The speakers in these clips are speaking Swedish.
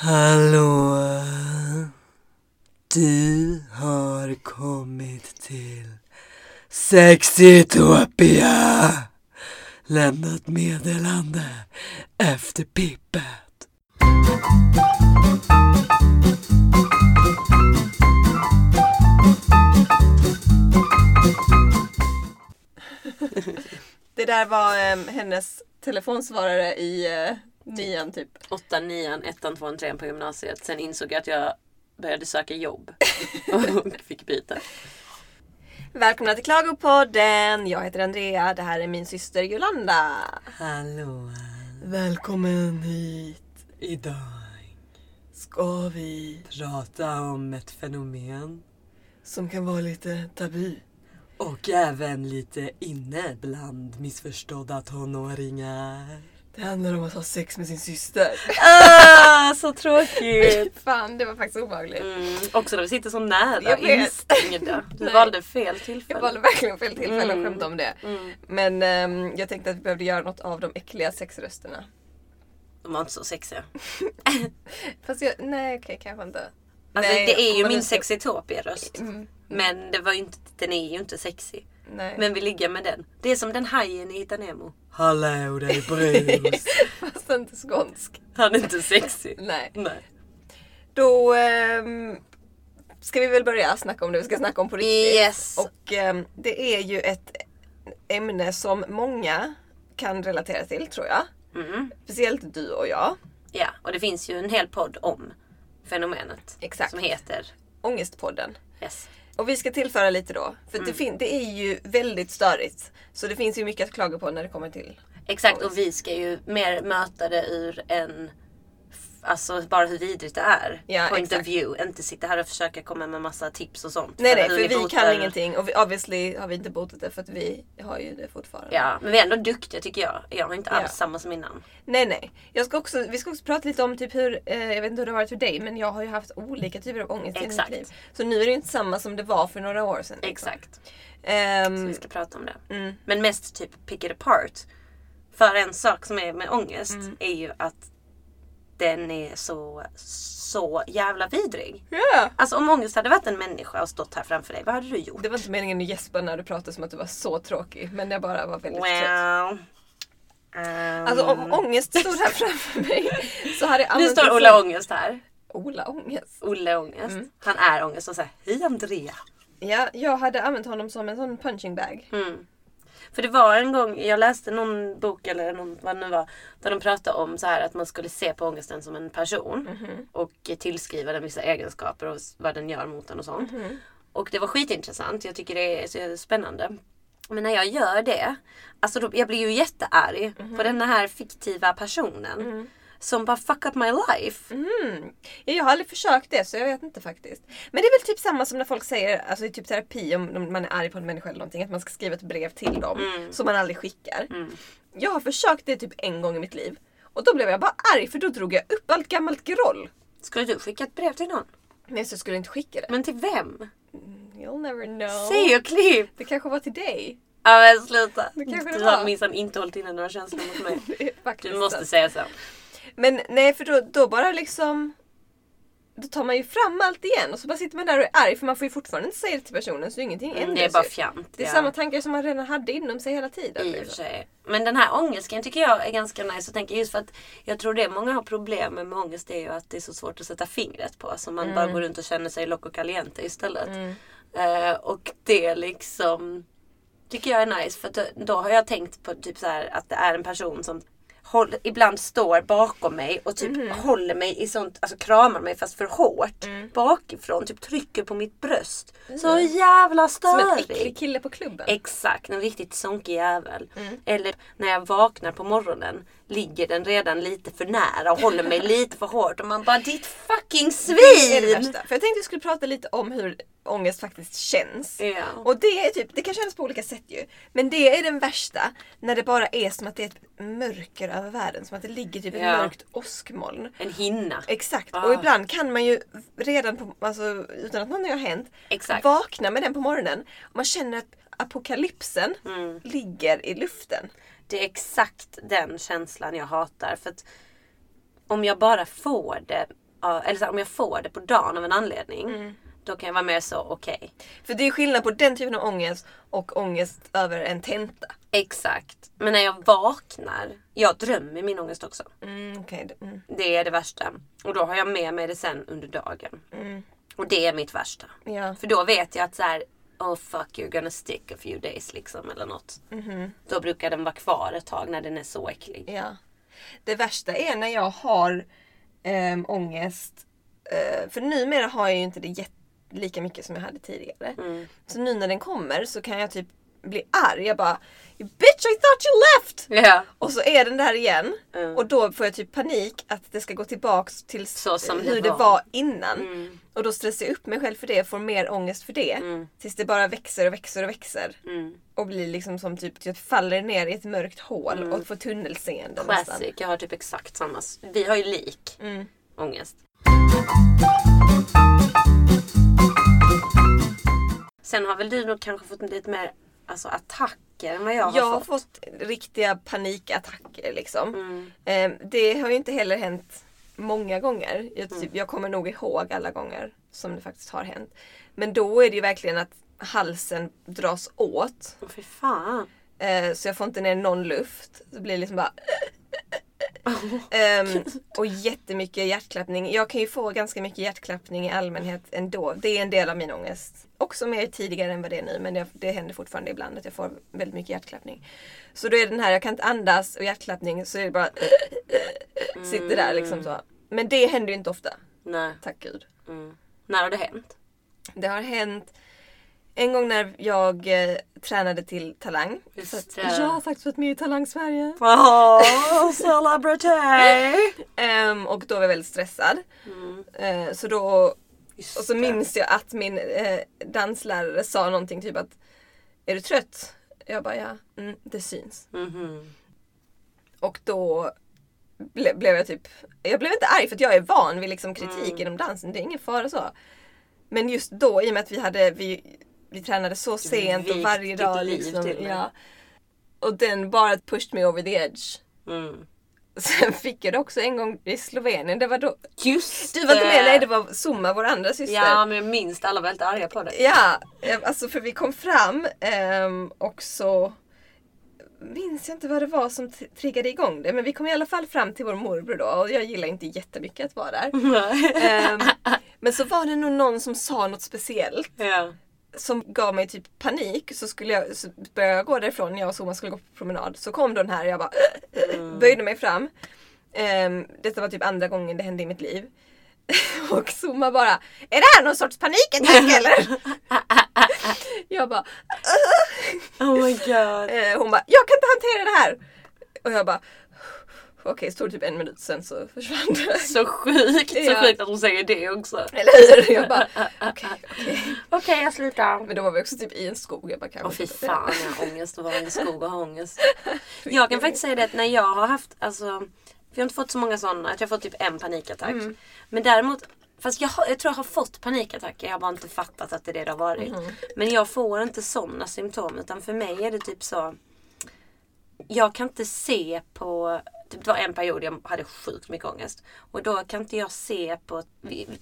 Hallå! Du har kommit till Sexitopia! Lämnat meddelande efter pippet. Det där var eh, hennes telefonsvarare i eh, nian typ. åttan, nian, ettan, tvåan, trean på gymnasiet. Sen insåg jag att jag började söka jobb. och fick byta. Välkomna till Klagopodden! Jag heter Andrea, det här är min syster Jolanda. Hallå! Välkommen hit! Idag ska vi prata om ett fenomen som kan vara lite tabu. Och även lite inne bland missförstådda tonåringar. Det handlar om att ha sex med sin syster. Ah, så tråkigt! Fan, det var faktiskt obehagligt. Mm, också när vi sitter så nära instängda. Du Nej. valde fel tillfälle. Jag valde verkligen fel tillfälle Mm. skämta om det. Mm. Men ehm, jag tänkte att vi behövde göra något av de äckliga sexrösterna. De var inte så sexiga. Fast jag, nej okej kanske inte. Alltså, Nej, det är ju min sexitopia-röst. Mm, Men det var inte, den är ju inte sexig. Nej. Men vi ligger med den. Det är som den hajen i Hitta Nemo. Hallå dig brus! Fast inte skånsk. Han är inte sexig. Nej. Nej. Då ehm, ska vi väl börja snacka om det vi ska snacka om på riktigt. Yes. Och ehm, det är ju ett ämne som många kan relatera till tror jag. Mm. Speciellt du och jag. Ja, och det finns ju en hel podd om fenomenet. Exakt. Som heter Ångestpodden. Yes. Och vi ska tillföra lite då. För det, fin- det är ju väldigt störigt. Så det finns ju mycket att klaga på när det kommer till Exakt, och vi ska ju mer möta det ur en Alltså bara hur vidrigt det är. Ja, Point exakt. of view. Inte sitta här och försöka komma med massa tips och sånt. Nej nej, för vi botar- kan ingenting och vi, obviously har vi inte botat det för att vi har ju det fortfarande. Ja, men vi är ändå duktiga tycker jag. Jag har inte alls Ja. samma som innan. Nej nej. Jag ska också, vi ska också prata lite om typ hur, eh, jag vet inte hur det har varit för dig men jag har ju haft olika typer av ångest i Exakt. mitt liv. Så nu är det inte samma som det var för några år sedan. liksom. Exakt. Ehm, Så vi ska prata om det. mm, Men mest typ pick it apart. För en sak som är med ångest Mm. är ju att den är så, så jävla vidrig. ja. Alltså om ångest hade varit en människa och stått här framför dig, vad hade du gjort? Det var inte meningen att gäspa när du pratade som att du var så tråkig men jag bara var väldigt trött. Wow. Um, Alltså om ångest stod här framför mig så hade jag nu står som- Ångest här. Ola Ångest. Olle Ångest. Mm. Han är ångest och säger Hej Andrea. Ja, jag hade använt honom som en sån punching bag. Mm. För det var en gång, jag läste någon bok eller någon, vad det nu var. Där de pratade om så här att man skulle se på ångesten som en person. Mhm. Och tillskriva den vissa egenskaper och vad den gör mot en och sånt. Och det var skitintressant. Jag tycker det är så spännande. Men när jag gör det, alltså då, jag blir ju jättearg på den här fiktiva personen. Som bara fuck up my life. Mm. Ja, Jag har aldrig försökt det så jag vet inte faktiskt. Men det är väl typ samma som när folk säger alltså i typ terapi om man är arg på en människa eller någonting. Att man ska skriva ett brev till dem Mm. som man aldrig skickar. Mm. Jag har försökt det typ en gång i mitt liv. Och då blev jag bara arg för då drog jag upp allt gammalt groll. Skulle du skicka ett brev till någon? Nej så jag skulle inte skicka det. Men till vem? You'll never know. Säg och klipp! Det kanske var till dig. Ja men sluta. Det kanske det du var. har minsann inte hållit inne några känslor mot mig. Det Du måste säga så. Men nej för då, då bara liksom då tar man ju fram allt igen och så bara sitter man där och är arg för man får ju fortfarande inte säga det till personen så ingenting Mm, ändras det är bara fjant. Det är ja. samma tankar som man redan hade inom sig hela tiden. I och liksom. Men den här ångesten tycker jag är ganska nice att tänka just för att jag tror det många har problem med med ångest är ju att det är så svårt att sätta fingret på. Alltså man bara går runt och känner sig loco caliente istället. Mm. Eh, och det liksom tycker jag är nice för då har jag tänkt på typ så här att det är en person som håll, ibland står bakom mig och typ Mhm. håller mig i sånt, alltså kramar mig fast för hårt Mm. bakifrån. Typ trycker på mitt bröst. Så jävla Som en störig. äcklig kille på klubben. Exakt, en riktigt sonkig jävel. Mm. Eller när jag vaknar på morgonen ligger den redan lite för nära och håller mig lite för hårt och man bara ditt fucking det är det svin! värsta. För jag tänkte vi skulle prata lite om hur ångest faktiskt känns. Ja. Och det är typ, det kan kännas på olika sätt ju. Men det är den värsta när det bara är som att det är ett mörker över världen. Som att det ligger typ ett Ja. mörkt åskmoln. En hinna. Exakt. Ah. Och ibland kan man ju redan på, alltså, utan att någonting har hänt Exakt. vakna med den på morgonen. Och man känner att apokalypsen Mm. ligger i luften. Det är exakt den känslan jag hatar. För att om jag bara får det eller här, om jag får det på dagen av en anledning. Då kan jag vara mer så, okej. För det är skillnad på den typen av ångest och ångest över en tenta. Exakt. Men när jag vaknar, jag drömmer min ångest också. Mm, det- Mm. Det är det värsta. Och då har jag med mig det sen under dagen. Och det är mitt värsta. Ja. För då vet jag att så här, oh fuck you're gonna stick a few days liksom eller något. Då brukar den vara kvar ett tag när den är så äcklig. Ja. Det värsta är när jag har äm, ångest. Uh, för numera har jag ju inte det jätte, lika mycket som jag hade tidigare. Så nu när den kommer så kan jag typ bli arg. Jag bara bitch I thought you left! Ja. Och så är den där igen. Mm. Och då får jag typ panik att det ska gå tillbaks till hur det var. var innan. Mm. Och då stressar jag upp mig själv för det, får mer ångest för det. Mm. Tills det bara växer och växer och växer. Mm. Och blir liksom som typ, jag faller ner i ett mörkt hål och får tunnelseende nästan. Classic. Jag har typ exakt samma. Vi har ju lik Mm. ångest. Sen har väl du nog kanske fått lite mer alltså, attacker än vad jag har Jag har fått. fått riktiga panikattacker liksom. Mm. Eh, Det har ju inte heller hänt många gånger. Jag, typ, jag kommer nog ihåg alla gånger som det faktiskt har hänt. Men då är det ju verkligen att halsen dras åt. Åh fy fan. Eh, så jag får inte ner någon luft. Det blir liksom bara... Ehm, och jättemycket hjärtklappning. Jag kan ju få ganska mycket hjärtklappning i allmänhet ändå. Det är en del av min ångest. Också mer tidigare än vad det är nu men det, det händer fortfarande ibland att jag får väldigt mycket hjärtklappning. Så då är det den här, jag kan inte andas och hjärtklappning så är det bara sitter där liksom så. Men det händer ju inte ofta. Nej. Tack gud. Mm. När har det hänt? Det har hänt en gång när jag eh, tränade till Talang. Just Så att. Jag har faktiskt varit med i Talang Sverige. Åh, celebrity! Ehm, och då var jag väldigt stressad. Mm. Eh, så då, Just och så det. minns jag att min eh, danslärare sa någonting typ att Är du trött? Jag bara ja, mm, det syns. Mhm. Och då ble, blev jag typ, jag blev inte arg för att jag är van vid liksom kritik Mm. inom dansen, det är ingen fara så. Men just då i och med att vi hade, vi, vi tränade så sent och varje dag. liv Liksom, ja. Och den bara pushed me over the edge. Mm. Sen fick jag det också en gång i Slovenien. Det var då... Just Du var inte med? Nej, det var Summa, vår andra syster. Ja, men jag minns. Alla var helt arga på dig. Ja, alltså för vi kom fram ehm, och så minns jag inte vad det var som triggade igång det. Men vi kom i alla fall fram till vår morbror då och jag gillar inte jättemycket att vara där. Ehm, men så var det nog någon som sa något speciellt ja. Som gav mig typ panik. Så, skulle jag, så började jag gå därifrån, jag och Soma skulle gå på promenad. Så kom den här och jag bara böjde mig fram. Um, detta var typ andra gången det hände i mitt liv. och Soma bara, är det här någon sorts panikattack eller? jag bara, Oh my god. eh, hon bara, jag kan inte hantera det här. Och jag bara, okej, så tog det typ en minut sen så försvann det. Så sjukt. Så Ja. sjukt att hon säger det också. Eller hur? Jag bara, okej, okej. Okej, jag slutar. Men då var vi också typ i en skog. Jag bara, kanske Åh fy fan, jag har ångest att vara i en skog och ha ångest. Jag kan faktiskt säga det att när jag har haft, alltså, för jag har inte fått så många sådana, att jag har fått typ en panikattack. Mm. Men däremot, fast jag, jag tror jag har fått panikattacker, jag har bara inte fattat att det är det det har varit. Mm. Men jag får inte sådana symptom utan för mig är det typ så, jag kan inte se på Typ det var en period jag hade sjukt mycket ångest. Och då kan inte jag se på...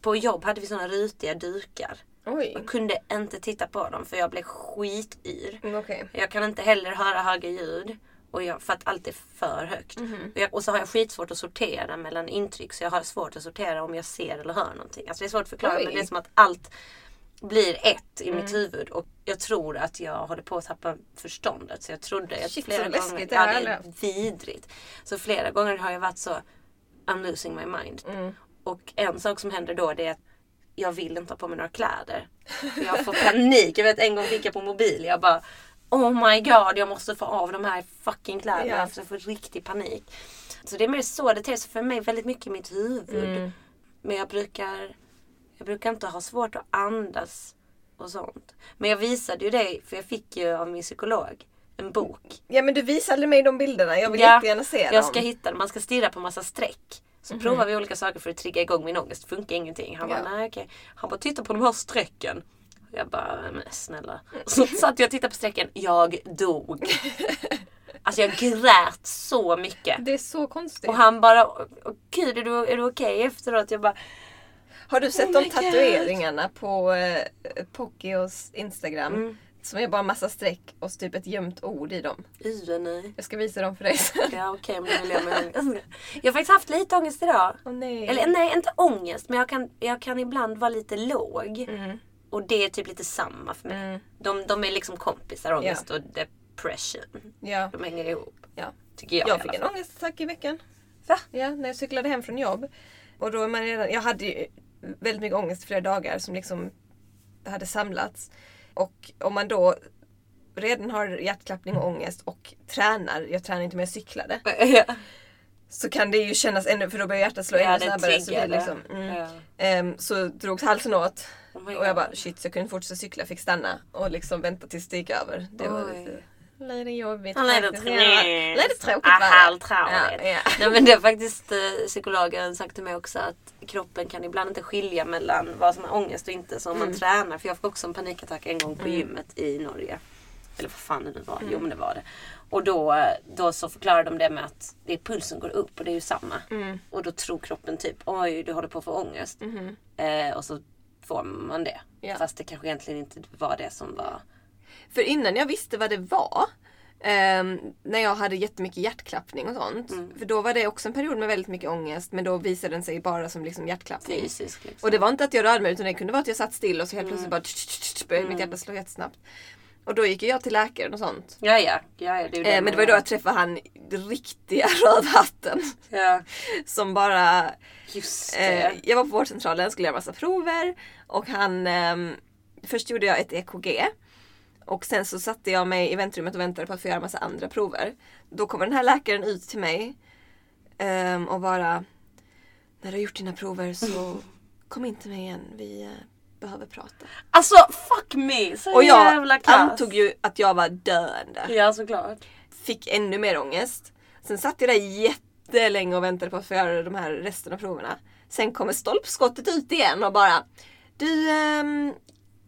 På jobb hade vi såna rutiga dukar. Oj, Jag kunde inte titta på dem för jag blev skityr. mm, okej. Jag kan inte heller höra höga ljud. Och jag, för att allt är för högt. Och, jag, och så har jag skitsvårt att sortera mellan intryck. Så jag har svårt att sortera om jag ser eller hör någonting. Alltså det är svårt att förklara Oj. men det är som att allt blir ett i mitt huvud. Och jag tror att jag håller på att tappa förståndet. Så jag trodde att Shit, flera så gånger... Det Ja, har det är vidrigt. Så flera gånger har jag varit så I'm losing my mind. Mm. Och en sak som händer då det är att jag vill inte ha på mig några kläder. Jag får panik. Jag vet en gång fick jag på mobil. Jag bara Oh my god, jag måste få av de här fucking kläderna. Ja. För jag får riktig panik. Så det är mer så det ter sig för mig väldigt mycket i mitt huvud. Mm. Men jag brukar, jag brukar inte ha svårt att andas och sånt. Men jag visade ju dig, för jag fick ju av min psykolog en bok. Ja men du visade mig de bilderna, jag vill Ja, jättegärna se Jag dem. ska hitta den. Man ska stirra på massa streck. Så provar vi olika saker för att trigga igång min ångest. Funkar ingenting. Han Ja. bara, nej okej. Han bara, titta på de här strecken. Jag bara, men snälla. Så satt jag och tittade på strecken. Jag dog. Alltså jag grät så mycket. Det är så konstigt. Och han bara, "Åh, gud är du, är du okej efteråt? Jag bara, Har du sett Oh de my God. tatueringarna på eh, Pockios Instagram? Mm. Som är bara massa streck och typ ett gömt ord i dem. Yve nej. Jag ska visa dem för dig sen. Ja okej men jag med. Jag har faktiskt haft lite ångest idag. Åh nej. Eller nej, inte ångest men jag kan, jag kan ibland vara lite låg. Mm. Och det är typ lite samma för mig. Mm. De, de är liksom kompisar, ångest och depression. Ja. De hänger ihop. ja. Tycker jag, Jag fick en ångestattack i veckan. Va? Ja, när jag cyklade hem från jobb. Och då är man redan, jag hade ju väldigt mycket ångest flera dagar som liksom hade samlats. Och om man då redan har hjärtklappning och ångest och tränar, jag tränar inte men jag cyklade. Ja. Så kan det ju kännas ännu, för då börjar hjärtat slå Ja, ännu snabbare. Så, det liksom, mm. Ja. Ehm, så drogs halsen åt. Oh Och jag bara shit, så jag kunde inte fortsätta cykla, fick stanna och liksom vänta tills det gick över. Det var lite, lite jobbigt. Ja, lite. Ja, Lite tråkigt Ah, halvtråkigt. Ja, ja. Nej men det har faktiskt eh, psykologen sagt till mig också att kroppen kan ibland inte skilja mellan vad som är ångest och inte. Så om man tränar, för jag fick också en panikattack en gång på gymmet i Norge. Eller vad fan det nu var. Jo men det var det. Och då, då så förklarar de det med att det är pulsen går upp och det är ju samma. Mm. Och då tror kroppen typ oj du håller på att få ångest. Mhm. Eh, och så får man det. Ja. Fast det kanske egentligen inte var det som var... För innan jag visste vad det var, ehm, när jag hade jättemycket hjärtklappning och sånt. Mm. För då var det också en period med väldigt mycket ångest men då visade den sig bara som liksom hjärtklappning. Fysisk liksom. Och det var inte att jag rörde mig utan det kunde vara att jag satt still och så helt plötsligt Mm. bara började mitt hjärta slå jättesnabbt. Och då gick jag till läkaren och sånt. Ja ja, ja, ja det det Eh, men det var ju då jag träffade han riktiga rödhatten. Ja, Som bara just Eh, jag var på vårdcentralen, skulle göra massa prover och han ehm, Först gjorde jag ett EKG och sen så satte jag mig i väntrummet och väntade på att få göra massa andra prover. Då kommer den här läkaren ut till mig ehm, och bara När du har gjort dina prover så kom in till mig igen, vi eh, behöver prata. Alltså fuck me! Så Och jag jävla kass. antog ju att jag var döende. Ja såklart. Fick ännu mer ångest. Sen satt jag där jättelänge och väntade på att få göra de här resten av proverna. Sen kommer stolpskottet ut igen och bara Du, ehm,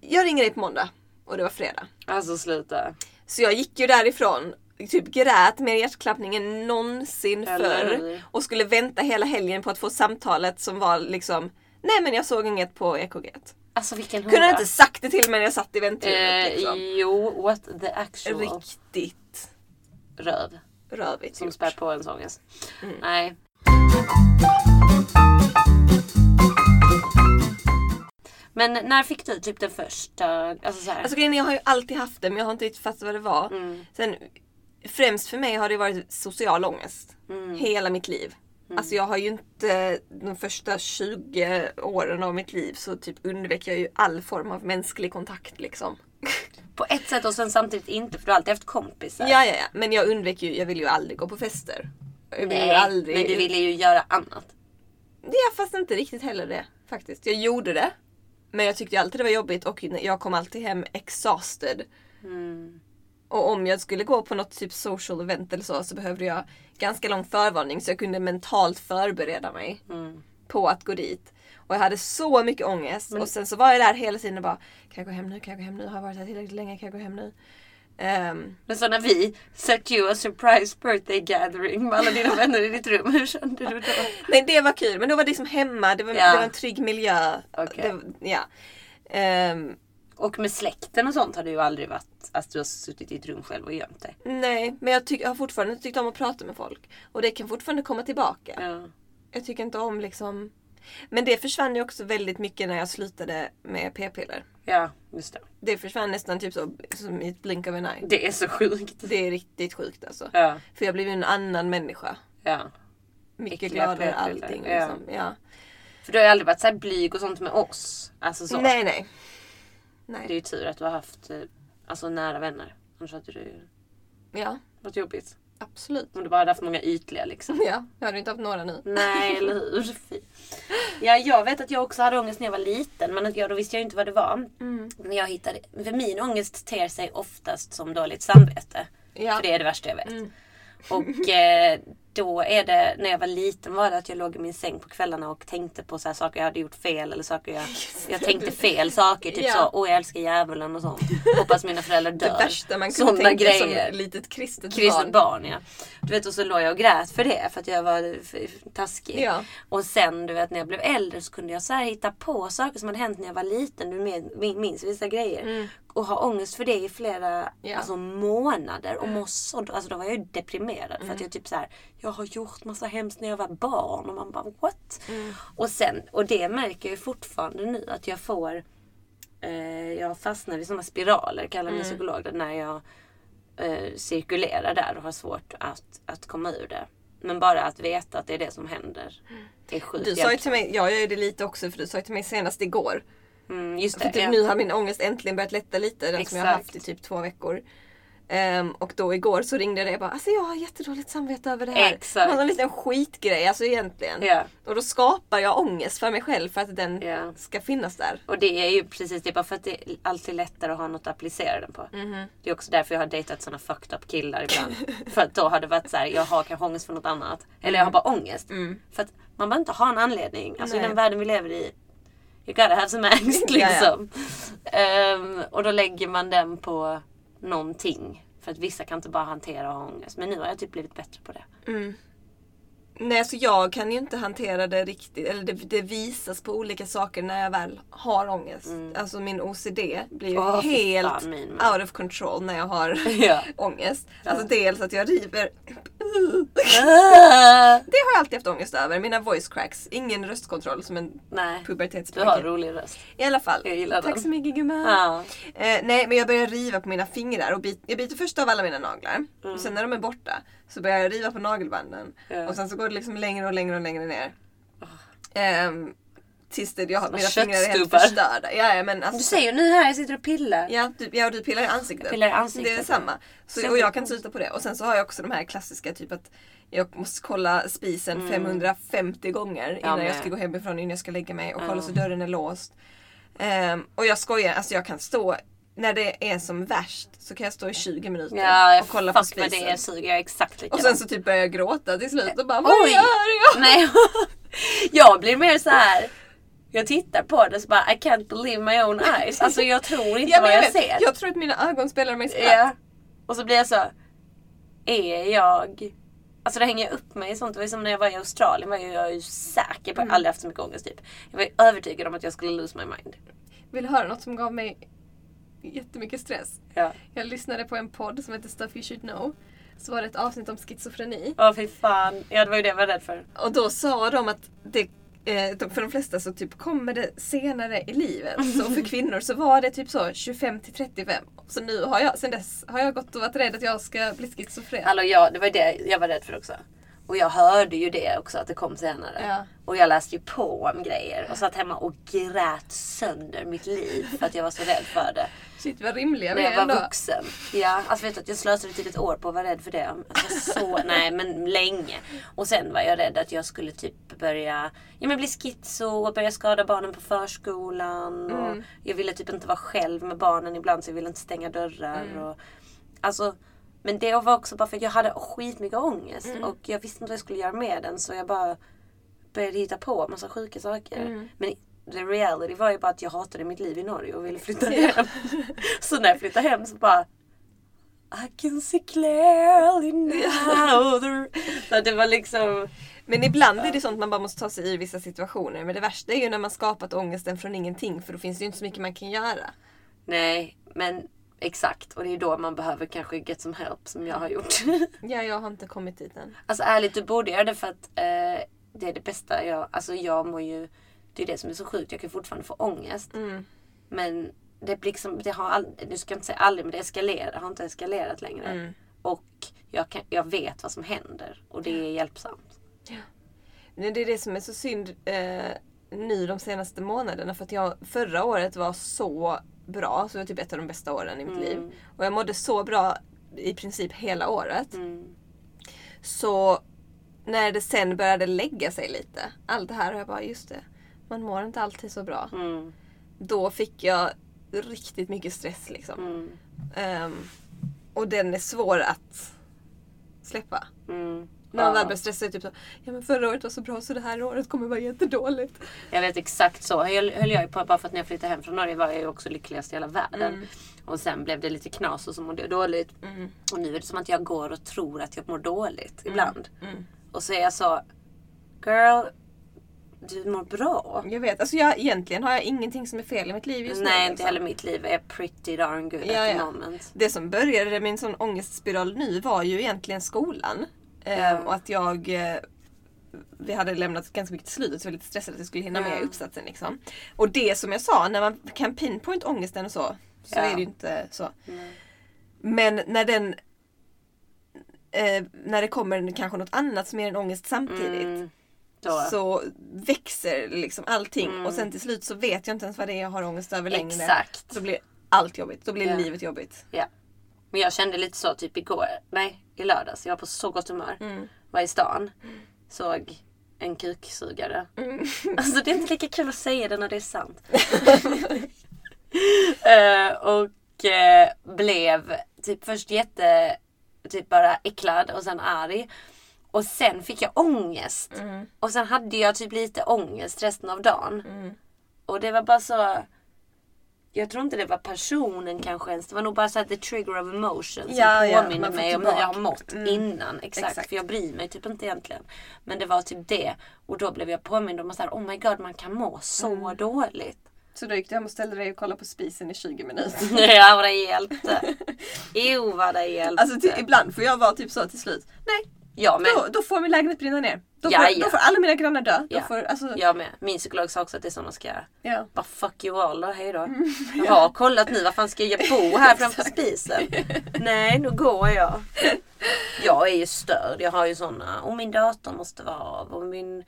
jag ringer dig på måndag. Och det var fredag. Alltså sluta. Så jag gick ju därifrån, typ grät mer hjärtklappning än någonsin förr. Och skulle vänta hela helgen på att få samtalet som var liksom Nej men jag såg inget på EKG. Alltså vilken Kunde hora. inte sagt det till mig när jag satt i väntrummet eh, liksom. Jo, what the actual Riktigt röv. rövigt Som gjort. spär på ens ångest. Mm. Nej. Men när fick du typ den första, alltså så här. Alltså grejen jag har ju alltid haft det men jag har inte riktigt fattat vad det var. Mm. Sen främst för mig har det varit social ångest. Mm. Hela mitt liv. Alltså jag har ju inte de första 20 åren av mitt liv så typ undvek jag ju all form av mänsklig kontakt liksom. På ett sätt och sen samtidigt inte för du har alltid haft kompisar. Ja, ja, ja. Men jag undvek ju, jag ville ju aldrig gå på fester. Jag ville ju Nej, aldrig... men du ville ju göra annat. Ja, fast inte riktigt heller det faktiskt. Jag gjorde det. Men jag tyckte alltid det var jobbigt och jag kom alltid hem exhausted. Mm. Och om jag skulle gå på något typ social event eller så så behövde jag ganska lång förvarning så jag kunde mentalt förbereda mig Mm. på att gå dit. Och jag hade så mycket ångest och sen så var jag där hela tiden och bara Kan jag gå hem nu? Kan jag gå hem nu? Har jag varit här tillräckligt länge? Kan jag gå hem nu? Ehm, Men så när vi set you a surprise birthday gathering med alla dina vänner i ditt rum, hur kände du då? nej det var kul men då var det som hemma, det var, Ja. det var en trygg miljö. Okej. Det, ja. Ehm, Och med släkten och sånt har du ju aldrig varit, alltså du har suttit i ett rum själv och gömt dig. nej men jag, tyck, jag har fortfarande tyckt om att prata med folk. Och det kan fortfarande komma tillbaka. Ja. Jag tycker inte om liksom Men det försvann ju också väldigt mycket när jag slutade med p-piller. ja, just det. Det försvann nästan typ så som i ett blink of an eye. Det är så sjukt. Det är riktigt sjukt alltså. Ja, För jag blev ju en annan människa. ja. Mycket Äckliga gladare allting. ja. Liksom. Ja. För du har ju aldrig varit så blyg och sånt med oss. Alltså så. Nej nej. Det är Nej. ju tur att du har haft eh, alltså, nära vänner. Annars hade det ju Ja, varit jobbigt. Absolut. Om du bara hade haft många ytliga liksom. Ja, jag hade inte haft några nu. Nej, eller hur? Ja, jag vet att jag också hade ångest när jag var liten. Men att jag, då visste jag inte vad det var. Mm. Men jag hittade, för min ångest ter sig oftast som dåligt samvete. Ja. För det är det värsta jag vet. Mm. Och eh, då är det, när jag var liten var det att jag låg i min säng på kvällarna och tänkte på så här saker jag hade gjort fel eller saker jag, jag tänkte fel saker. Typ Ja. så, åh jag älskar djävulen och sånt. Hoppas mina föräldrar dör. Det värsta man kunde tänka grejer. som litet kristet, Kristet barn. barn ja. Du vet och så låg jag och grät för det för att jag var taskig. Ja. Och sen du vet när jag blev äldre så kunde jag så hitta på saker som hade hänt när jag var liten. Du minns vissa grejer. Och ha ångest för det i flera Ja. alltså, månader. Och må så, alltså, då var jag ju deprimerad. För Mm. att jag typ så här, jag har gjort massa hemskt när jag var barn. Och man bara what? Mm. Och, sen, och det märker jag fortfarande nu att jag får eh, jag fastnar i sådana spiraler kallar Mm. min psykolog det, när jag eh, cirkulerar där och har svårt att, att komma ur det. Men bara att veta att det är det som händer. Är sjukt Du sa ju till mig, jag gör ju det lite också för du sa ju till mig senast igår. Mm, just För det. typ ja. nu har min ångest äntligen börjat lätta lite. Den som jag har Exakt. haft i typ två veckor. Ehm, och då igår så ringde dig och bara alltså jag har jättedåligt samvete över det här. Exakt. Det en liten skitgrej alltså egentligen. Ja. Och då skapar jag ångest för mig själv för att den Ja. ska finnas där. Och det är ju precis det, bara för att det är alltid lättare att ha något att applicera den på. Mhm. Det är också därför jag har dejtat såna fucked up killar ibland. för att då har det varit så här, jag har kanske ångest för något annat. Eller jag har bara ångest. Mm. För att man behöver inte ha en anledning. Alltså i Nej. den världen vi lever i. You gotta have some angst liksom. Ehm, och då lägger man den på någonting. För att vissa kan inte bara hantera att ha ångest. Men nu har jag typ blivit bättre på det. Mm. Nej, så jag kan ju inte hantera det riktigt. Eller det, det visas på olika saker när jag väl har ångest. Alltså min OCD blir ju Mm. Fy helt min out of control när jag har Ja. ångest. Alltså dels att jag river. Det har jag alltid haft ångest över. Mina voice cracks. Ingen röstkontroll som en Nej, du pubertetspojke. har rolig röst. I alla fall. Jag gillar Tack den. så mycket gumman. Ja. Eh, nej men jag börjar riva på mina fingrar och bit, jag biter först av alla mina naglar. Mm. Och sen när de är borta så börjar jag riva på nagelbanden. Ja. Och sen så går det liksom längre och längre och längre ner. Ehm, tills det, jag, mina fingrar är helt förstörda. Ja, ja, men Du alltså, säger ju nu här, jag sitter och pillar. Ja, du, ja, du pillar i ansiktet. Pillar i ansiktet. Det är samma. Så, och jag kan sluta på det. Och sen så har jag också de här klassiska typ att jag måste kolla spisen Mm. 550 gånger innan jag med. ska gå hemifrån, innan jag ska lägga mig och kolla Ja. så dörren är låst. Ehm, och jag skojar, alltså jag kan stå, när det är som värst så kan jag stå i 20 minuter Ja, jag och kolla på fuck med spisen. det suger jag exakt och likadant. sen så typ börjar jag gråta till slut och bara Vad Oj! gör jag? Nej, jag blir mer så här. Jag tittar på det så bara I can't believe my own eyes. Alltså jag tror inte Ja, vad jag, vet, ser. jag tror att mina ögon spelar mig spratt. Ja. Och så blir jag så. Är jag... Alltså det hänger upp mig i sånt. Det var som när jag var i Australien var jag ju säker på, jag har aldrig haft så mycket ångest typ. Jag var övertygad om att jag skulle lose my mind. Vill du höra något som gav mig jättemycket stress? Ja. Jag lyssnade på en podd som heter Stuff You Should Know. Så var det ett avsnitt om schizofreni. Åh fy fan. Ja det var ju det jag var rädd för. Och då sa de att det, eh, för de flesta så typ kommer det senare i livet. Så för kvinnor så var det typ så 25 till 35. Så nu har jag, sen dess har jag gått och varit rädd att jag ska bli schizofren. Hallå ja, det var det jag var rädd för också. Och jag hörde ju det också att det kom senare. Ja. Och jag läste ju på om grejer och satt hemma och grät sönder mitt liv för att jag var så rädd för det. Shit vad rimliga vi När är jag var ändå. vuxen. Ja, alltså vet du att jag slösade typ ett år på att vara rädd för det. Alltså, så, nej men länge. Och sen var jag rädd att jag skulle typ börja ja, men bli schizo och börja skada barnen på förskolan. Och Mm. jag ville typ inte vara själv med barnen ibland så jag ville inte stänga dörrar. Mm. Och, alltså, men det var också bara för att jag hade skitmycket ångest. Mm. Och jag visste inte vad jag skulle göra med den så jag bara började hitta på massa sjuka saker. Mm. Men the reality var ju bara att jag hatade mitt liv i Norge och ville flytta hem. så när jag flyttade hem så bara I can see clearly now. the-" Så det var liksom... Men ibland är det sånt man bara måste ta sig i vissa situationer. Men det värsta är ju när man skapat ångesten från ingenting. För då finns det ju inte så mycket man kan göra. Nej, men exakt. Och det är då man behöver kanske get some help som jag har gjort. Ja, jag har inte kommit dit än. alltså ärligt, du borde göra det för att eh, det är det bästa jag... Alltså jag mår ju... Det är det som är så sjukt. Jag kan fortfarande få ångest. Mm. Men det blir liksom, det har aldrig, du ska inte säga aldrig, men det eskalerar, har inte eskalerat längre. Mm. Och jag, kan, jag vet vad som händer och det är hjälpsamt. Men det är det som är så synd eh, nu de senaste månaderna. För att jag förra året var så bra. Så det var typ ett av de bästa åren i mitt Mm. liv. Och jag mådde så bra i princip hela året. Mm. Så när det sen började lägga sig lite. Allt det här och jag bara, just det. Man mår inte alltid så bra. Mm. Då fick jag riktigt mycket stress liksom. Mm. Ehm, och den är svår att släppa. Mm. När man väl blir stressad, typ så, ja men förra året var så bra så det här året kommer vara jättedåligt. Jag vet exakt så. Jag höll jag ju på bara för att när jag flyttade hem från Norge var jag ju också lyckligast i hela världen. Mm. Och sen blev det lite knas och så mådde jag dåligt. Och nu är det som att jag går och tror att jag mår dåligt ibland. Mm. Och så är jag så Girl, du mår bra. Jag vet, alltså jag, egentligen har jag ingenting som är fel i mitt liv just nu. Nej, inte liksom. heller mitt liv är pretty darn good Ja, at the ja. moment. Det som började en sån ångestspiral nu var ju egentligen skolan. Eh, och att jag eh, vi hade lämnat ganska mycket till slutet så jag var lite stressad att jag skulle hinna Ja. med uppsatsen. Liksom. Och det som jag sa, när man kan pinpoint ångesten och så, så Ja. är det ju inte så. Nej. Men när den eh, när det kommer kanske något annat som är en ångest samtidigt. Mm, då. Så växer liksom allting Mm. och sen till slut så vet jag inte ens vad det är jag har ångest över längre. Exakt. Så blir allt jobbigt. Då blir Ja. livet jobbigt. Ja. Men jag kände lite så typ igår. Nej, i lördags. Jag var på så gott humör. Mm. Var i stan. Såg en kuksugare. Mm. Alltså det är inte lika kul att säga det när det är sant. Eh, och eh, blev typ först jätte, typ bara äcklad och sen arg. Och sen fick jag ångest. Mm. Och sen hade jag typ lite ångest resten av dagen. Mm. Och det var bara så... Jag tror inte det var personen kanske ens. Det var nog bara så the trigger of emotion som Ja, ja, påminner får mig om hur jag har mått Mm. innan. Exakt, Exakt. För jag bryr mig typ inte egentligen. Men det var typ det. Och då blev jag påmind om att oh my god man kan må så Mm. dåligt. Så då gick du hem och ställde dig och kollade på spisen i 20 minuter. ja vad det hjälpte. Jo vad det hjälpte. Alltså till, ibland får jag vara typ så till slut. Nej, jag med. då, då får min lägenhet brinna ner. Då Ja, får, ja. då får alla mina grannar dö. Ja. Då får, alltså, Jag med. Min psykolog sa också att det är så man ska ja. Bara fuck you all då, hejdå. Jag har kollat nu, vad fan ska jag bo här framför spisen? Nej, nu går jag. Jag är ju störd, jag har ju såna. Och min dator måste vara av och min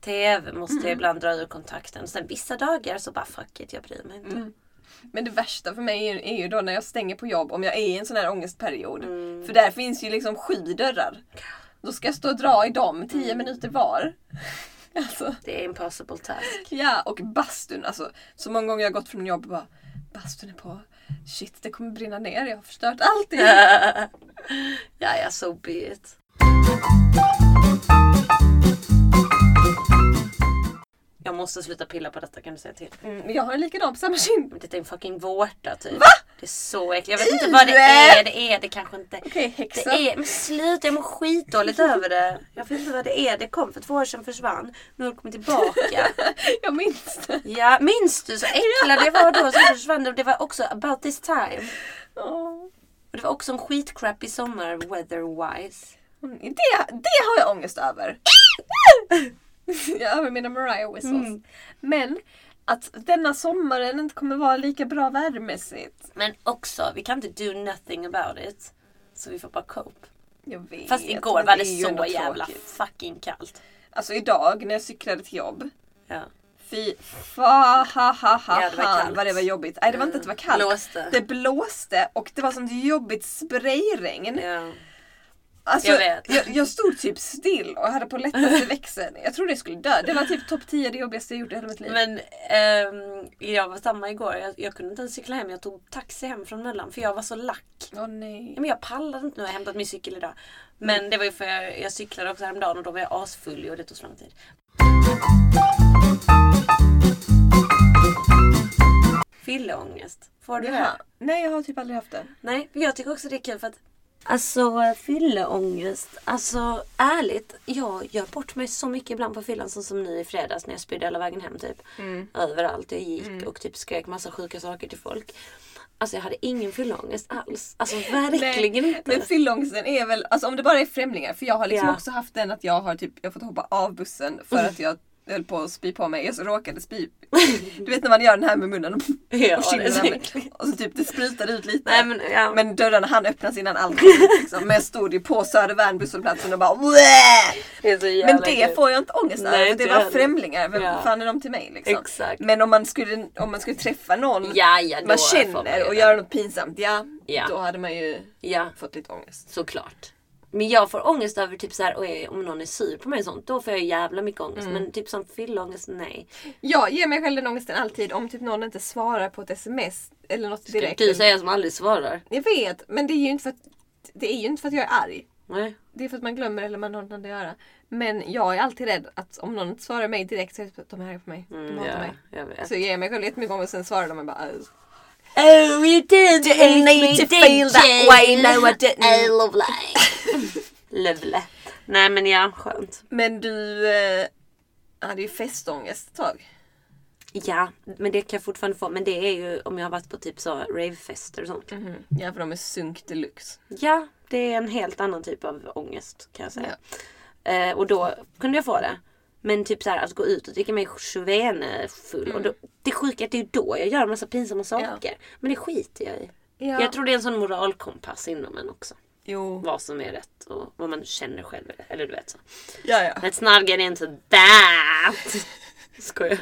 TV måste jag ibland dra ur kontakten. Sen vissa dagar så bara fuck it, jag bryr mig inte. Men det värsta för mig är, är ju då när jag stänger på jobb om jag är i en sån här ångestperiod. Mm. För där finns ju liksom sju dörrar. Då ska jag stå och dra i dem 10 Mm. minuter var. Alltså, Det är impossible task. ja, och bastun. Alltså, så många gånger jag har gått från jobb och bara Bastun är på. Shit, det kommer brinna ner. Jag har förstört allting. ja, ja, so be it. Jag måste sluta pilla på detta kan du säga till. Mm, jag har en likadan på samma kind. Det är en fucking vårta typ. Va? Det är så äckligt. Jag vet inte vad det är. Det är det kanske inte. Okej, häxa. Det är, men sluta, jag mår skitdåligt över det. Jag vet inte vad det är. Det kom för två år sedan försvann. Nu har det kommit tillbaka. Jag minns det. Ja, minns du så äcklad jag var då så försvann det. Det var också about this time. Åh. Och det var också en skitcrappy sommar weather-wise. Mm, Det, det har jag ångest över. jag över mina Mariah whistles. Mm. Men att denna sommaren inte kommer vara lika bra vädermässigt. Men också, vi kan inte do nothing about it. Så vi får bara cope. Jag vet. Fast igår var det så jävla tråkigt. fucking kallt. Alltså idag när jag cyklade till jobb. Ja. Fy fa ha ha ha Ja, det var kallt. vad det var jobbigt. Nej det var inte att det var kallt. Blåste. Det blåste och det var sånt jobbigt sprayregn. Ja. Alltså, Jag vet. Jag, jag stod typ still och hade på lättaste växeln. Jag trodde jag skulle dö. Det var typ topp 10 det jobbigaste jag gjort i hela mitt liv. Men ehm, jag var samma igår. Jag, jag kunde inte ens cykla hem. Jag tog taxi hem från Möllan för jag var så lack. Åh nej. Ja, men jag pallade inte nu. Jag har hämtat min cykel idag. Men det var ju för jag, jag cyklade också häromdagen och då var jag asfull och det tog så lång tid. Fylleångest. Får du det? Nej jag har typ aldrig haft det. Nej, jag tycker också det är kul för att Alltså fylleångest. Alltså ärligt. Jag gör bort mig så mycket ibland på fyllan som, som nu i fredags när jag spydde hela vägen hem typ. Mm. Överallt jag gick och typ skrek massa sjuka saker till folk. Alltså jag hade ingen fylleångest alls. Alltså verkligen inte. Men fyllångesten är väl, alltså om det bara är främlingar. För jag har liksom Ja. också haft den att jag har typ, jag fått hoppa av bussen för att jag höll på att spy på mig. Jag så råkade spy. Du vet när man gör den här med munnen Ja, och är så kinderna. Och så typ det sprutade ut lite. Nej men ja. Men dörrarna hann öppnas innan allt liksom. Men jag stod ju på Södervärn busshållplatsen och bara det Men det kul. får jag inte ångest över. Det var heller. främlingar. Vem Ja. fan är de till mig liksom? Exakt. Men om man skulle, om man skulle träffa någon Ja, ja, man man känner ju och göra något pinsamt. Ja, Ja. då hade man ju Ja, fått lite ångest. såklart. Men jag får ångest över typ så här, oj, om någon är sur på mig och sånt. Då får jag jävla mycket ångest. Mm. Men typ som fyllångest, nej. Jag ger mig själv den ångesten alltid om typ någon inte svarar på ett sms eller något Ska direkt. du säga som aldrig svarar? Jag vet, men det är ju inte för att, det är ju inte för att jag är arg. Nej. Det är för att man glömmer eller man har något annat att göra. Men jag är alltid rädd att om någon inte svarar mig direkt så är det att de är arga på mig. De Mm, hatar ja, mig. jag vet. Så jag ger mig själv jättemycket ångest sen svarar de och bara "Äh, Oh, you didn't Didn't need to feel that way, no I didn't. Lovely. Lovely. Nej men ja, skönt. Men du eh, hade ju festångest ett tag. Ja, men det kan jag fortfarande få. Men det är ju om jag har varit på typ så ravefester och sånt. Ja för de är sunk deluxe. Ja, det är en helt annan typ av ångest kan jag säga. Eh, och då kunde jag få det. Men typ så här att gå ut och dricka mig full. Och då, det sjuka är att det är ju då jag gör en massa pinsamma saker. Men det skiter jag i. Ja. Jag tror det är en sån moralkompass inom en också. Jo. Vad som är rätt och vad man känner själv. Eller du vet så. Ja, ja. Let's not get into that! Skojar.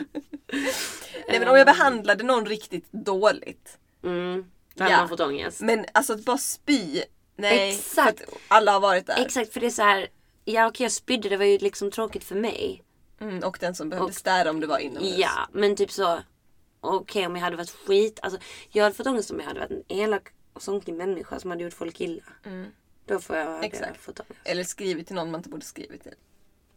Nej men om jag behandlade någon riktigt dåligt. Mm. Då hade Ja. man fått ångest. Men alltså att bara spy. Nej. Exakt. För att alla har varit där. Exakt, för det är så här. Ja okej jag spydde, det var ju liksom tråkigt för mig. Mm, och den som behövde Och- städa om du var inomhus. Ja, men typ så. Okej om jag hade varit skit. Alltså, jag hade fått ångest om jag hade varit en elak och sånkig människa som hade gjort folk illa. Då får jag Exakt. fått ångest. Eller skrivit till någon man inte borde skrivit till.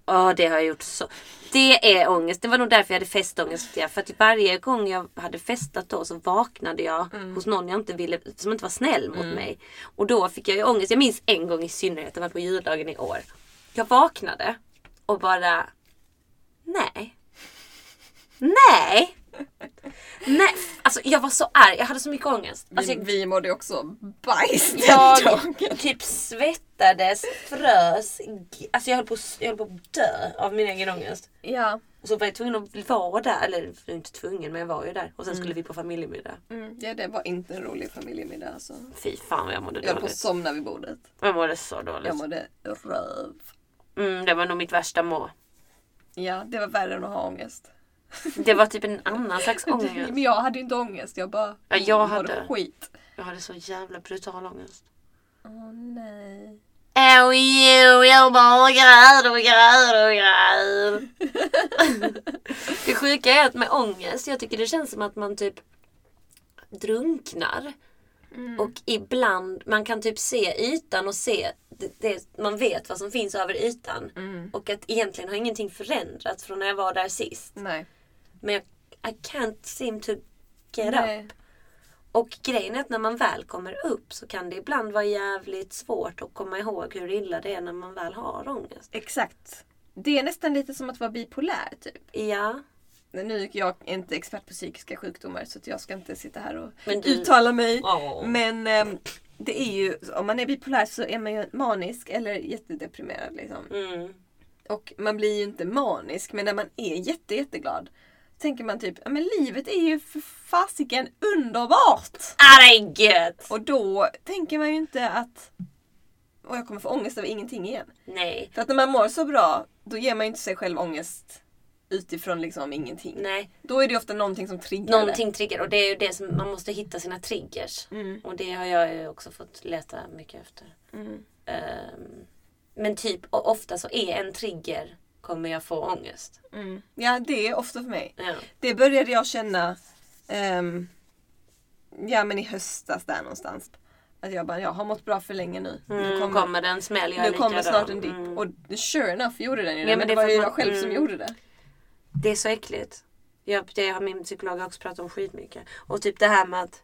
Ja det har jag gjort så. Det är ångest. Det var nog därför jag hade festångest. För att varje gång jag hade festat då så vaknade jag hos någon jag inte ville, som inte var snäll mot mig. Och då fick jag ju ångest. Jag minns en gång i synnerhet, det var på juldagen i år. Jag vaknade och bara Nej. Nej. Nej. Alltså jag var så arg. Jag hade så mycket ångest. Alltså, Vi, jag, vi mådde också bajs den jag dagen. typ svettades, frös. Alltså jag höll, på, jag höll på att dö av min egen ångest. Ja. Och så var jag tvungen att vara där. Eller jag inte tvungen men jag var ju där. Och sen skulle vi på familjemiddag. Mm, ja, det var inte en rolig familjemiddag alltså. Fy fan vad jag mådde Jag höll på att dåligt. somna vid bordet. Jag mådde så dåligt. Jag mådde röv. Mm, det var nog mitt värsta må. Ja, det var värre än att ha ångest. Det var typ en annan slags ångest. Men jag hade inte ångest. Jag bara Ja, jag hade. skit. Jag hade så jävla brutal ångest. Åh nej. Oh you, jag bara gräder och gräder och gräder. det sjuka är att med ångest, jag tycker det känns som att man typ drunknar. Och ibland, man kan typ se ytan och se, det, det, man vet vad som finns över ytan. Och att egentligen har ingenting förändrats från när jag var där sist. Nej. Men jag, I can't seem to get Nej. up. Och grejen är att när man väl kommer upp så kan det ibland vara jävligt svårt att komma ihåg hur illa det är när man väl har ångest. Exakt. Det är nästan lite som att vara bipolär typ. Ja. Nu är jag inte expert på psykiska sjukdomar så jag ska inte sitta här och Men du- uttala mig. Åh. Men ehm, det är ju, om man är bipolär så är man ju manisk eller jättedeprimerad liksom. Mm. Och man blir ju inte manisk men när man är jätte, jätteglad tänker man typ, ja men livet är ju för fasiken underbart! Ah, det är gött! Och då tänker man ju inte att och jag kommer få ångest av ingenting igen. Nej. För att när man mår så bra, då ger man ju inte sig själv ångest utifrån liksom ingenting. Nej. Då är det ofta någonting som triggar Någonting triggar och det är ju det som man måste hitta sina triggers. Mm. Och det har jag ju också fått leta mycket efter. det. Mm. Ehm, men typ ofta så är en trigger kommer jag få ångest. Mm. Ja, det är ofta för mig. Ja. Det började jag känna ehm, Ja men i höstas där någonstans. Att jag bara, jag har mått bra för länge nu. Mm, nu kommer, kommer, det en smäll, jag nu kommer snart en dipp. Mm. Och sure enough gjorde den ju det. Ja, men, men det det var ju jag själv som mm. gjorde det. Det är så äckligt. Jag, det har min psykolog också pratat om skitmycket. Och typ det här med att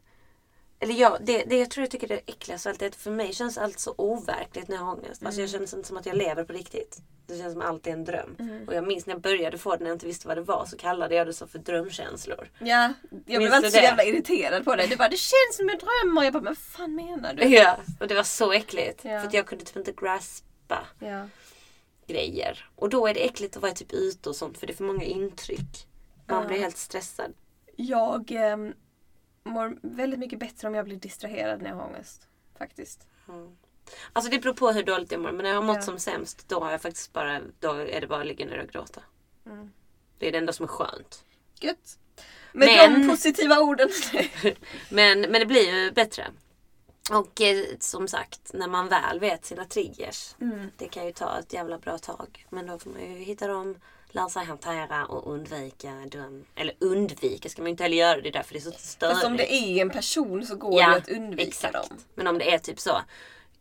eller ja, det, det jag tror jag tycker det är äckligast allt är att för mig känns allt så overkligt när jag har ångest. Alltså jag Mm. känns inte som att jag lever på riktigt. Det känns som allt är en dröm. Mm. Och jag minns när jag började få det när jag inte visste vad det var så kallade jag det så för drömkänslor. Ja, jag blev Minns alltid du så jävla irriterad på det. Du bara, det känns som en dröm. Och jag bara, men vad fan menar du? Ja, och det var så äckligt. Ja. För att jag kunde typ inte graspa Ja. Grejer. Och då är det äckligt att vara typ ute och sånt för det är för många intryck. Man blir helt stressad. Jag ehm, mår väldigt mycket bättre om jag blir distraherad när jag har ångest. Faktiskt. Mm. Alltså det beror på hur dåligt jag mår. Men när jag har mått Ja. som sämst då har jag faktiskt bara, då är det bara att ligga ner och gråta. Mm. Det är det enda som är skönt. Gött. Med Men- de positiva orden. Men, men det blir ju bättre. Och eh, som sagt, när man väl vet sina triggers. Mm. Det kan ju ta ett jävla bra tag. Men då får man ju hitta dem, lära sig hantera och undvika dem. Eller undvika ska man ju inte heller göra. Det är därför det är så störigt. Fast om det är en person så går det att undvika exakt. dem. Men om det är typ så.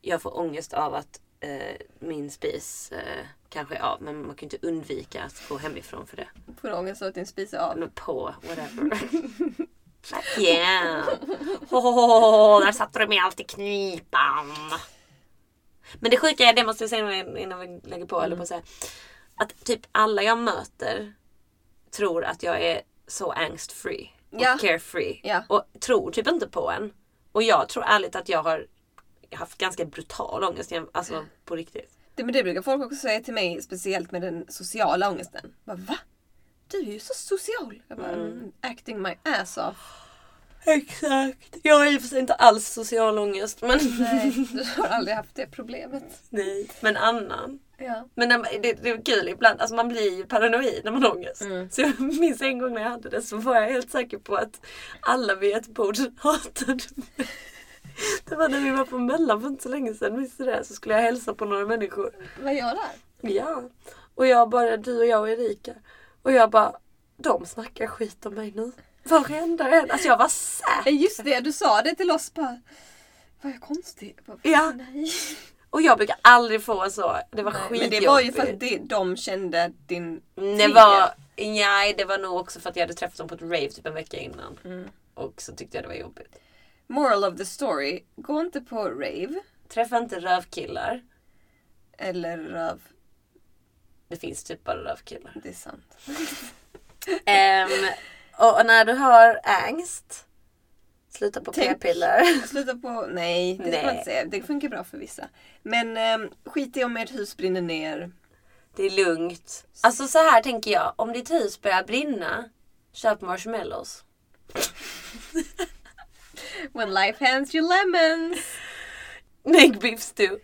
Jag får ångest av att eh, min spis eh, kanske är av. Men man kan ju inte undvika att gå hemifrån för det. Får ångest att din spis är av? På, whatever. Yeah! Oh, där satte du mig allt i knipan. Men det sjuka är, det måste jag säga innan vi lägger på, eller på att säga. Att typ alla jag möter tror att jag är så angst-free och Ja. carefree. Ja. Och tror typ inte på en. Och jag tror ärligt att jag har haft ganska brutal ångest. Alltså på riktigt. Det, men det brukar folk också säga till mig, speciellt med den sociala ångesten. Bara, Va? Du är ju så social. Jag bara, mm. acting my ass off. Exakt. Jag har i och för sig inte alls social ångest. Men, Nej, du har aldrig haft det problemet. nej. men annan. Ja. Men man, det, det är kul ibland, alltså man blir ju paranoid när man har ångest. Mm. Så jag minns en gång när jag hade det så var jag helt säker på att alla vid ett bord hatade mig. Det var när vi var på Mellan för inte så länge sedan, minns du det? Så skulle jag hälsa på några människor. Vad gör där? Ja. Och jag bara, du och jag och Erika. Och jag bara, de snackar skit om mig nu. Varenda en. Alltså jag var säker. Just det, du sa det till oss bara. Konstigt? Jag Bara, Ja. Nej. Och jag brukar aldrig få så. Det var skitjobbigt. Men det var ju för att det, de kände din Det var, nej, det var nog också för att jag hade träffat dem på ett rave typ en vecka innan. Mm. Och så tyckte jag det var jobbigt. Moral of the story. Gå inte på rave. Träffa inte rövkillar. Eller röv. Det finns typ bara rövkillar. Det är sant. Ehm, och när du har angst, sluta på p-piller. Sluta på... Nej, det ska Nej. man inte säga. Det funkar bra för vissa. Men eh, skit i om ert hus brinner ner. Det är lugnt. Alltså så här tänker jag, om ditt hus börjar brinna, köp marshmallows. When life hands you lemons. Make beef stew.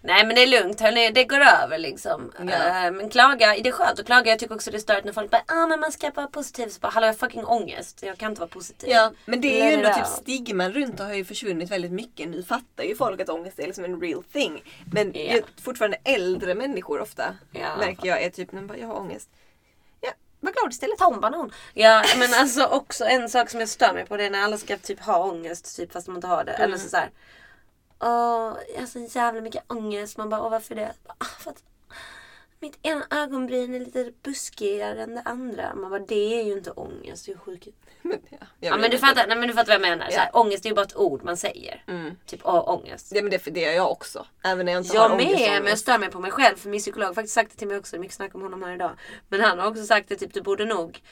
Nej men det är lugnt hörni, det går över liksom. Ja. Eh, men klaga, det är skönt att klaga. Jag tycker också det är stört när folk bara ah, men man ska vara positiv. Så bara, hallå jag har fucking ångest. Jag kan inte vara positiv. Ja, men det är ju ändå typ stigman runt och har ju försvunnit väldigt mycket. Nu fattar ju folk att ångest är liksom en real thing. Men Ja. ju- fortfarande äldre människor ofta Ja, märker jag är typ, när bara, jag har ångest. Ja, var glad istället. Ta en banan. Ja men alltså också en sak som jag stör mig på det är när alla ska typ ha ångest typ fast de inte har det. Mm. Eller så, så här. Åh, jag har så jävla mycket ångest. Man bara, åh varför det? Ah, för att mitt ena ögonbryn är lite buskigare än det andra. Man bara, det är ju inte ångest, det är ju sjukt. Men, ja, jag Ja men du fattar, nej, men du fattar vad jag menar. Så här, ångest är ju bara ett ord man säger. Mm. Typ, åh ångest. Ja men det, det gör jag också. Även när jag inte Jag har ångest. med, men jag stör mig på mig själv. För min psykolog har faktiskt sagt det till mig också. Det är mycket snack om honom här idag. Men han har också sagt det typ, du borde nog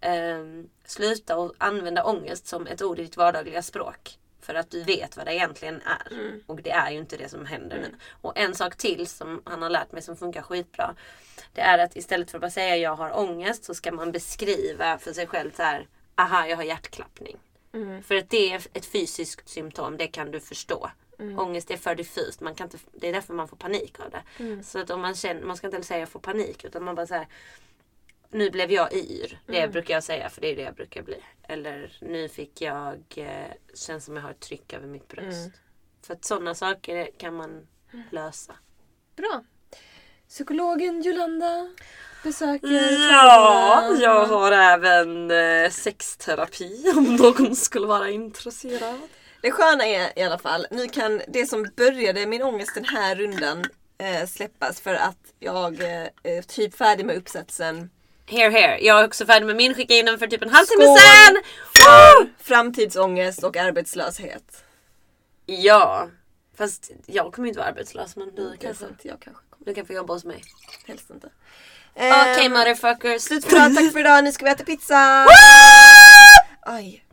ehm, sluta och använda ångest som ett ord i ditt vardagliga språk. För att du vet vad det egentligen är. Mm. Och det är ju inte det som händer nu. Och en sak till som han har lärt mig som funkar skitbra. Det är att istället för att bara säga jag har ångest så ska man beskriva för sig själv så här. Aha, jag har hjärtklappning. Mm. För att det är ett fysiskt symptom, det kan du förstå. Ångest är för diffust, man kan inte, det är därför man får panik av det. Så att om man känner, man ska inte säga jag får panik utan man bara säger nu blev jag yr. Det brukar jag säga för det är det jag brukar bli. Eller nu fick jag, eh, känns som jag har ett tryck över mitt bröst. För att sådana saker kan man lösa. Bra. Psykologen Jolanda besöker Ja, Klara. jag har även eh, sexterapi om någon skulle vara intresserad. Det sköna är i alla fall, nu kan det som började min ångest den här rundan eh, släppas för att jag eh, är typ färdig med uppsatsen. Here, here. Jag är också färdig med min. Skickade in den för typ en halvtimme sen. För framtidsångest och arbetslöshet. Ja. Fast jag kommer inte vara arbetslös men du är kanske. sant, jag kanske kommer. Du kan få jobba hos mig. Helst inte. Okej Ehm, motherfuckers. Slut för idag, tack för idag. Nu ska vi äta pizza! Aj.